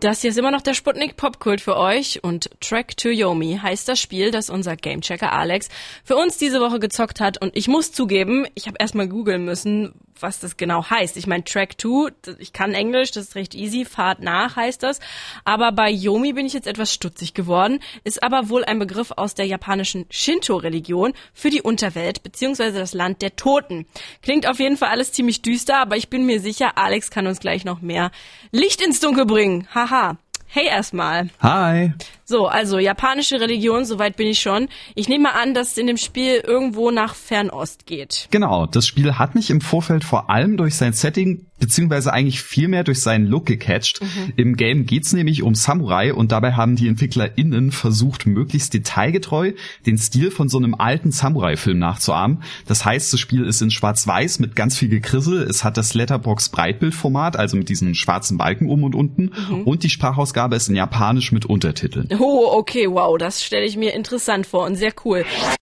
Das hier ist immer noch der Sputnik Popkult für euch und Track to Yomi heißt das Spiel, das unser Gamechecker Alex für uns diese Woche gezockt hat und ich muss zugeben, ich habe erstmal googeln müssen, was das genau heißt. Ich meine Track 2, ich kann Englisch, das ist recht easy, Fahrt nach heißt das, aber bei Yomi bin ich jetzt etwas stutzig geworden, ist aber wohl ein Begriff aus der japanischen Shinto-Religion für die Unterwelt beziehungsweise das Land der Toten. Klingt auf jeden Fall alles ziemlich düster, aber ich bin mir sicher, Alex kann uns gleich noch mehr Licht ins Dunkel bringen. Haha. Hey erstmal. Hi. So, also japanische Religion, soweit bin ich schon. Ich nehme an, dass es in dem Spiel irgendwo nach Fernost geht. Genau, das Spiel hat mich im Vorfeld vor allem durch sein Setting beziehungsweise eigentlich viel mehr durch seinen Look gecatcht. Mhm. Im Game geht's nämlich um Samurai und dabei haben die EntwicklerInnen versucht, möglichst detailgetreu den Stil von so einem alten Samurai-Film nachzuahmen. Das heißt, das Spiel ist in schwarz-weiß mit ganz viel Gekrissel. Es hat das Letterbox Breitbildformat, also mit diesen schwarzen Balken um und unten. Mhm. Und die Sprachausgabe ist in Japanisch mit Untertiteln. Oh, okay, wow, das stelle ich mir interessant vor und sehr cool.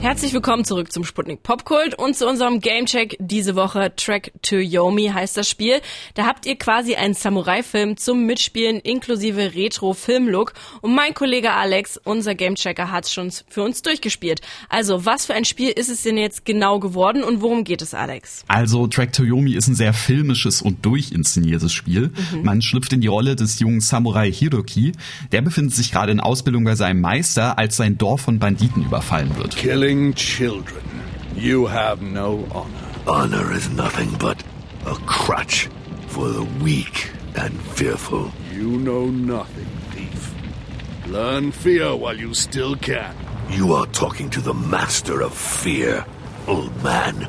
Herzlich willkommen zurück zum Sputnik Popkult und zu unserem Gamecheck diese Woche. Track to Yomi heißt das Spiel. Da habt ihr quasi einen Samurai-Film zum Mitspielen inklusive Retro-Film-Look und mein Kollege Alex, unser Gamechecker, hat's schon für uns durchgespielt. Also, was für ein Spiel ist es denn jetzt genau geworden und worum geht es, Alex? Also, Track to Yomi ist ein sehr filmisches und durchinszeniertes Spiel. Mhm. Man schlüpft in die Rolle des jungen Samurai Hiroki. Der befindet sich gerade in Ausbildung bei seinem Meister, als sein Dorf von Banditen überfallen wird. Killing children. You have no honor. Honor is nothing but a crutch for the weak and fearful. You know nothing, thief. Learn fear while you still can. You are talking to the master of fear, old man.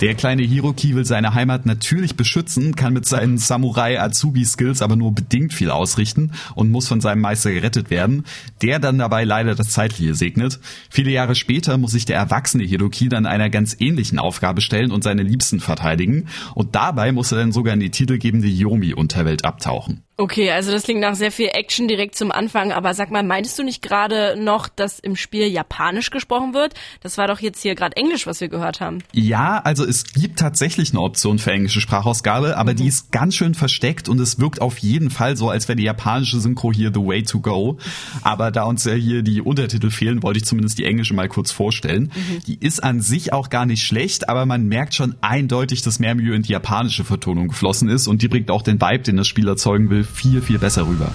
Der kleine Hiroki will seine Heimat natürlich beschützen, kann mit seinen Samurai-Azubi-Skills aber nur bedingt viel ausrichten und muss von seinem Meister gerettet werden, der dann dabei leider das Zeitliche segnet. Viele Jahre später muss sich der erwachsene Hiroki dann einer ganz ähnlichen Aufgabe stellen und seine Liebsten verteidigen und dabei muss er dann sogar in die titelgebende Yomi-Unterwelt abtauchen. Okay, also das klingt nach sehr viel Action direkt zum Anfang, aber sag mal, meintest du nicht gerade noch, dass im Spiel Japanisch gesprochen wird? Das war doch jetzt hier gerade Englisch, was wir gehört haben. Ja, also es gibt tatsächlich eine Option für englische Sprachausgabe, aber mhm. die ist ganz schön versteckt und es wirkt auf jeden Fall so, als wäre die japanische Synchro hier the way to go. Aber da uns ja hier die Untertitel fehlen, wollte ich zumindest die englische mal kurz vorstellen. Mhm. Die ist an sich auch gar nicht schlecht, aber man merkt schon eindeutig, dass mehr Mühe in die japanische Vertonung geflossen ist und die bringt auch den Vibe, den das Spiel erzeugen will, viel, viel besser rüber.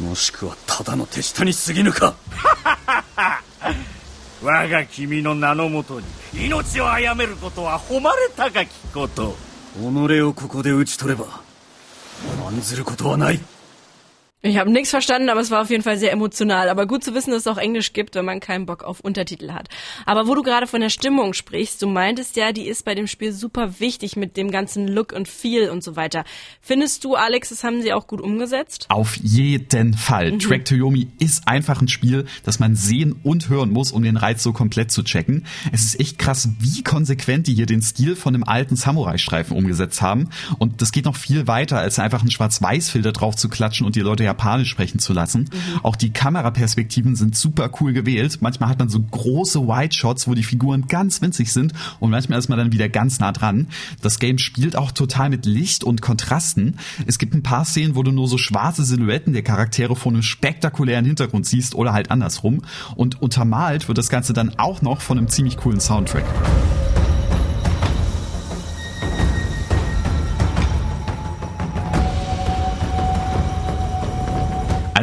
もしくはただの手下に過ぎぬか。我が君の名のもとに命を殺めることは誉れ高きこと。己をここで討ち取れば案ずることはない Ich habe nichts verstanden, aber es war auf jeden Fall sehr emotional. Aber gut zu wissen, dass es auch Englisch gibt, wenn man keinen Bock auf Untertitel hat. Aber wo du gerade von der Stimmung sprichst, du meintest ja, die ist bei dem Spiel super wichtig mit dem ganzen Look und Feel und so weiter. Findest du, Alex, das haben sie auch gut umgesetzt? Auf jeden Fall. Mhm. Track to Yomi ist einfach ein Spiel, das man sehen und hören muss, um den Reiz so komplett zu checken. Es ist echt krass, wie konsequent die hier den Stil von einem alten Samurai-Streifen umgesetzt haben. Und das geht noch viel weiter, als einfach einen Schwarz-Weiß-Filter drauf zu klatschen und die Leute ja Japanisch sprechen zu lassen. Mhm. Auch die Kameraperspektiven sind super cool gewählt. Manchmal hat man so große Wide Shots, wo die Figuren ganz winzig sind und manchmal ist man dann wieder ganz nah dran. Das Game spielt auch total mit Licht und Kontrasten. Es gibt ein paar Szenen, wo du nur so schwarze Silhouetten der Charaktere vor einem spektakulären Hintergrund siehst oder halt andersrum. Und untermalt wird das Ganze dann auch noch von einem ziemlich coolen Soundtrack.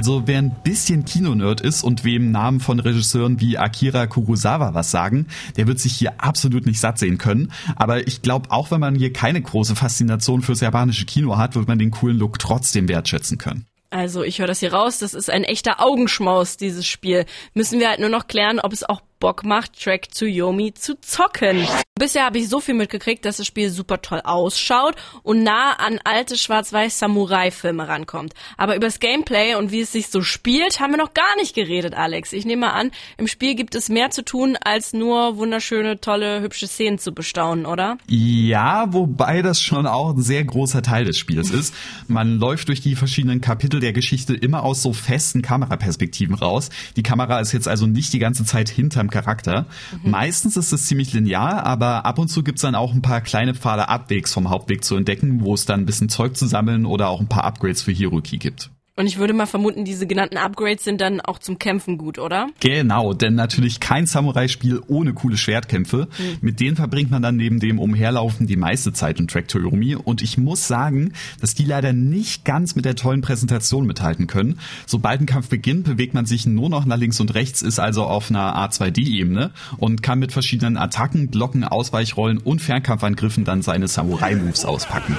Also wer ein bisschen Kinonerd ist und wem Namen von Regisseuren wie Akira Kurosawa was sagen, der wird sich hier absolut nicht satt sehen können. Aber ich glaube, auch wenn man hier keine große Faszination fürs japanische Kino hat, wird man den coolen Look trotzdem wertschätzen können. Also ich höre das hier raus, das ist ein echter Augenschmaus, dieses Spiel. Müssen wir halt nur noch klären, ob es auch Bock macht, Track to Yomi zu zocken. Bisher habe ich so viel mitgekriegt, dass das Spiel super toll ausschaut und nah an alte Schwarz-Weiß-Samurai-Filme rankommt. Aber übers Gameplay und wie es sich so spielt, haben wir noch gar nicht geredet, Alex. Ich nehme an, im Spiel gibt es mehr zu tun, als nur wunderschöne, tolle, hübsche Szenen zu bestaunen, oder? Ja, wobei das schon auch ein sehr großer Teil des Spiels ist. Man läuft durch die verschiedenen Kapitel der Geschichte immer aus so festen Kameraperspektiven raus. Die Kamera ist jetzt also nicht die ganze Zeit hinterm Charakter. Mhm. Meistens ist es ziemlich linear, aber ab und zu gibt's dann auch ein paar kleine Pfade abwegs vom Hauptweg zu entdecken, wo es dann ein bisschen Zeug zu sammeln oder auch ein paar Upgrades für Hiroki gibt. Und ich würde mal vermuten, diese genannten Upgrades sind dann auch zum Kämpfen gut, oder? Genau, denn natürlich kein Samurai-Spiel ohne coole Schwertkämpfe. Mhm. Mit denen verbringt man dann neben dem Umherlaufen die meiste Zeit in Track Yomi. Und ich muss sagen, dass die leider nicht ganz mit der tollen Präsentation mithalten können. Sobald ein Kampf beginnt, bewegt man sich nur noch nach links und rechts, ist also auf einer A2D-Ebene und kann mit verschiedenen Attacken, Blocken, Ausweichrollen und Fernkampfangriffen dann seine Samurai-Moves auspacken.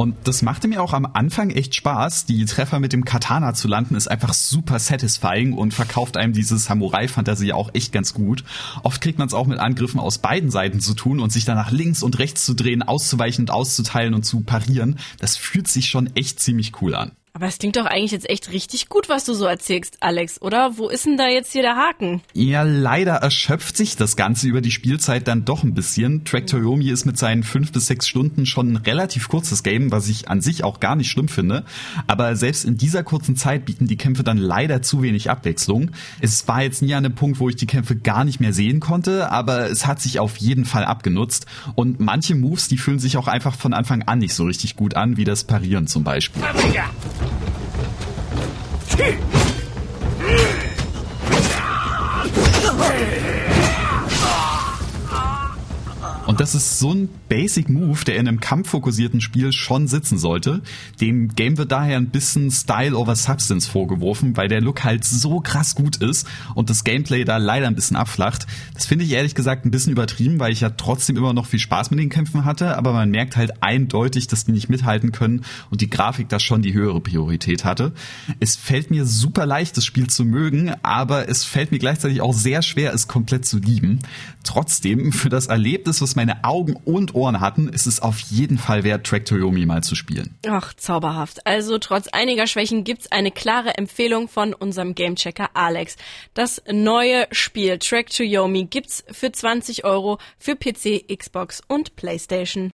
Und das machte mir auch am Anfang echt Spaß. Die Treffer mit dem Katana zu landen ist einfach super satisfying und verkauft einem diese Samurai-Fantasie auch echt ganz gut. Oft kriegt man es auch mit Angriffen aus beiden Seiten zu tun und sich dann nach links und rechts zu drehen, auszuweichen und auszuteilen und zu parieren. Das fühlt sich schon echt ziemlich cool an. Aber es klingt doch eigentlich jetzt echt richtig gut, was du so erzählst, Alex, oder? Wo ist denn da jetzt hier der Haken? Ja, leider erschöpft sich das Ganze über die Spielzeit dann doch ein bisschen. Track Toyomi ist mit seinen fünf bis sechs Stunden schon ein relativ kurzes Game, was ich an sich auch gar nicht schlimm finde. Aber selbst in dieser kurzen Zeit bieten die Kämpfe dann leider zu wenig Abwechslung. Es war jetzt nie an einem Punkt, wo ich die Kämpfe gar nicht mehr sehen konnte, aber es hat sich auf jeden Fall abgenutzt. Und manche Moves, die fühlen sich auch einfach von Anfang an nicht so richtig gut an, wie das Parieren zum Beispiel. Und das ist so ein Basic Move, der in einem kampffokussierten Spiel schon sitzen sollte. Dem Game wird daher ein bisschen Style over Substance vorgeworfen, weil der Look halt so krass gut ist und das Gameplay da leider ein bisschen abflacht. Das finde ich ehrlich gesagt ein bisschen übertrieben, weil ich ja trotzdem immer noch viel Spaß mit den Kämpfen hatte, aber man merkt halt eindeutig, dass die nicht mithalten können und die Grafik da schon die höhere Priorität hatte. Es fällt mir super leicht, das Spiel zu mögen, aber es fällt mir gleichzeitig auch sehr schwer, es komplett zu lieben. Trotzdem, für das Erlebnis, was meine Augen und Ohren hatten, ist es auf jeden Fall wert, Track Toyomi mal zu spielen. Ach, zauberhaft. Also trotz einiger Schwächen gibt's eine klare Empfehlung von unserem Gamechecker Alex. Das neue Spiel Track to Yomi gibt's für 20 Euro für PC, Xbox und Playstation.